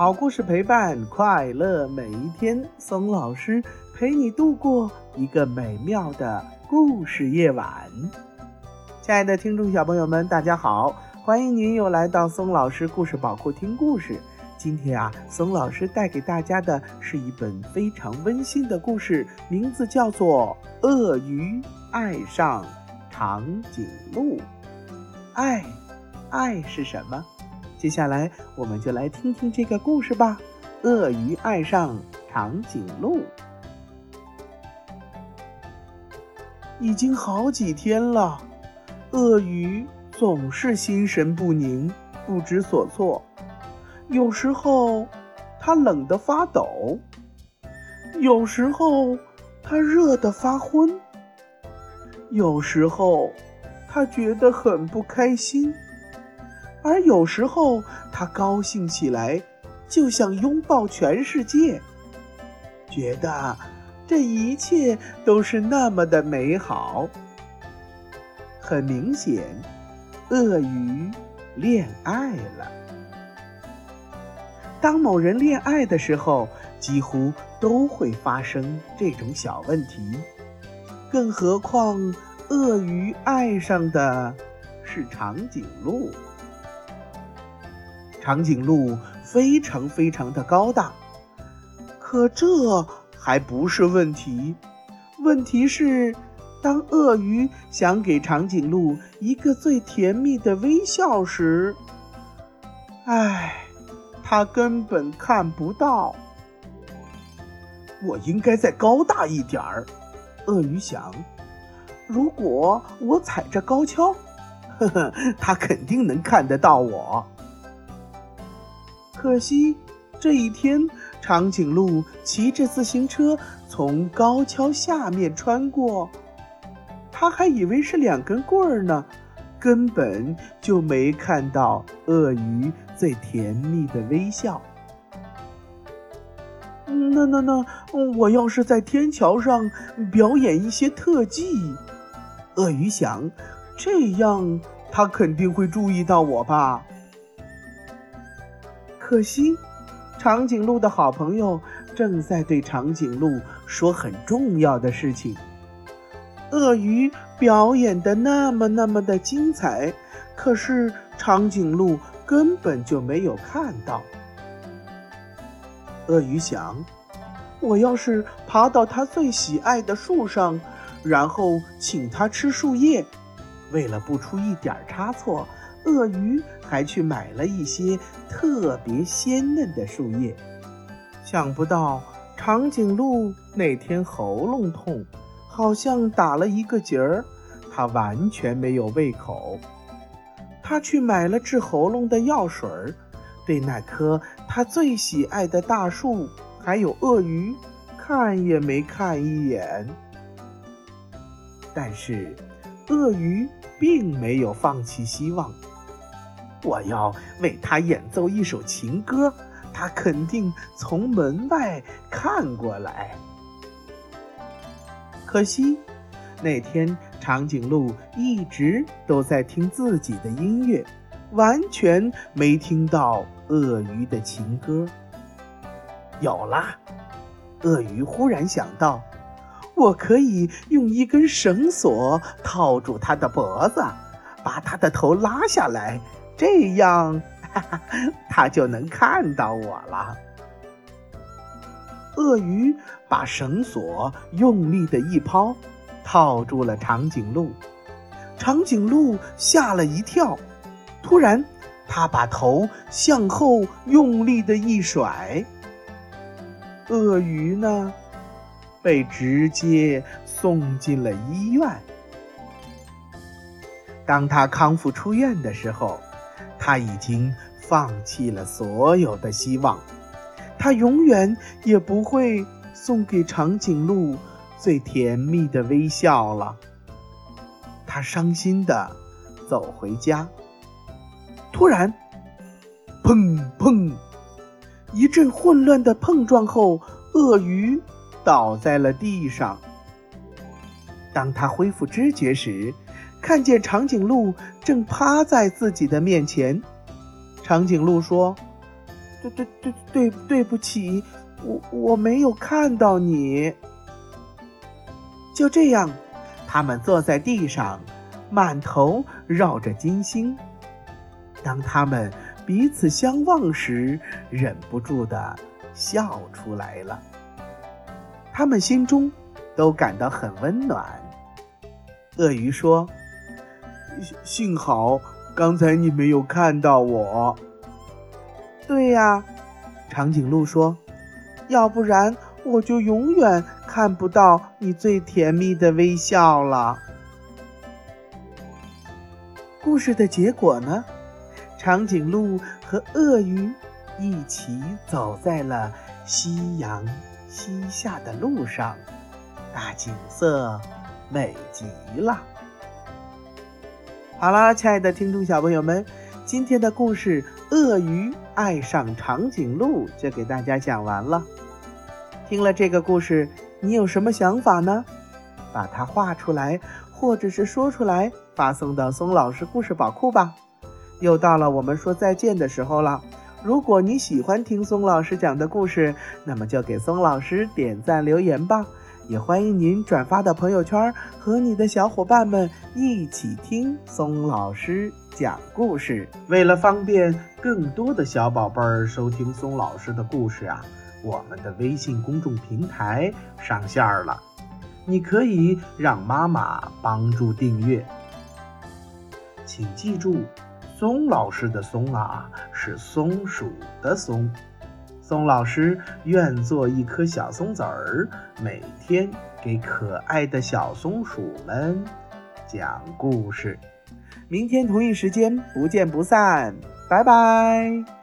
好故事陪伴快乐每一天，松老师陪你度过一个美妙的故事夜晚。亲爱的听众小朋友们，大家好，欢迎您又来到松老师故事宝库听故事。今天啊，松老师带给大家的是一本非常温馨的故事，名字叫做《鳄鱼爱上长颈鹿》。爱，爱是什么？接下来我们就来听听这个故事吧。鳄鱼爱上长颈鹿，已经好几天了，鳄鱼总是心神不宁，不知所措。有时候它冷得发抖，有时候它热得发昏，有时候它觉得很不开心。而有时候，他高兴起来，就想拥抱全世界，觉得这一切都是那么的美好。很明显，鳄鱼恋爱了。当某人恋爱的时候，几乎都会发生这种小问题，更何况鳄鱼爱上的是长颈鹿。长颈鹿非常非常的高大，可这还不是问题。问题是，当鳄鱼想给长颈鹿一个最甜蜜的微笑时，唉，它根本看不到。我应该再高大一点儿，鳄鱼想。如果我踩着高跷，呵呵，它肯定能看得到我。可惜，这一天，长颈鹿骑着自行车从高跷下面穿过，他还以为是两根棍儿呢，根本就没看到鳄鱼最甜蜜的微笑。那那那，我要是在天桥上表演一些特技，鳄鱼想，这样他肯定会注意到我吧。可惜，长颈鹿的好朋友正在对长颈鹿说很重要的事情。鳄鱼表演的那么那么的精彩，可是长颈鹿根本就没有看到。鳄鱼想，我要是爬到它最喜爱的树上，然后请它吃树叶，为了不出一点差错。鳄鱼还去买了一些特别鲜嫩的树叶，想不到长颈鹿那天喉咙痛，好像打了一个结儿，它完全没有胃口。他去买了治喉咙的药水儿，对那棵他最喜爱的大树还有鳄鱼，看也没看一眼。但是，鳄鱼并没有放弃希望。我要为他演奏一首情歌，他肯定从门外看过来。可惜那天长颈鹿一直都在听自己的音乐，完全没听到鳄鱼的情歌。有了，鳄鱼忽然想到，我可以用一根绳索套住它的脖子，把它的头拉下来。这样，哈哈，它就能看到我了。鳄鱼把绳索用力的一抛，套住了长颈鹿。长颈鹿吓了一跳，突然，它把头向后用力的一甩。鳄鱼呢，被直接送进了医院。当他康复出院的时候。他已经放弃了所有的希望，他永远也不会送给长颈鹿最甜蜜的微笑了。他伤心的走回家，突然，砰砰，一阵混乱的碰撞后，鳄鱼倒在了地上。当他恢复知觉时，看见长颈鹿正趴在自己的面前，长颈鹿说：“对对对对对不起，我我没有看到你。就这样，他们坐在地上，满头绕着金星。当他们彼此相望时，忍不住的笑出来了。他们心中都感到很温暖。鳄鱼说：“幸好刚才你没有看到我。”对呀，长颈鹿说：“要不然我就永远看不到你最甜蜜的微笑了。”故事的结果呢？长颈鹿和鳄鱼一起走在了夕阳西下的路上，大景色美极了。好啦，亲爱的听众小朋友们，今天的故事《鳄鱼》。爱上长颈鹿就给大家讲完了。听了这个故事，你有什么想法呢？把它画出来，或者是说出来，发送到松老师故事宝库吧。又到了我们说再见的时候了。如果你喜欢听松老师讲的故事，那么就给松老师点赞留言吧。也欢迎您转发到朋友圈，和你的小伙伴们一起听松老师讲故事。为了方便更多的小宝贝儿收听松老师的故事啊，我们的微信公众平台上线了，你可以让妈妈帮助订阅。请记住，松老师的“松”啊，是松鼠的“松”。宋老师愿做一颗小松子儿，每天给可爱的小松鼠们讲故事。明天同一时间不见不散，拜拜。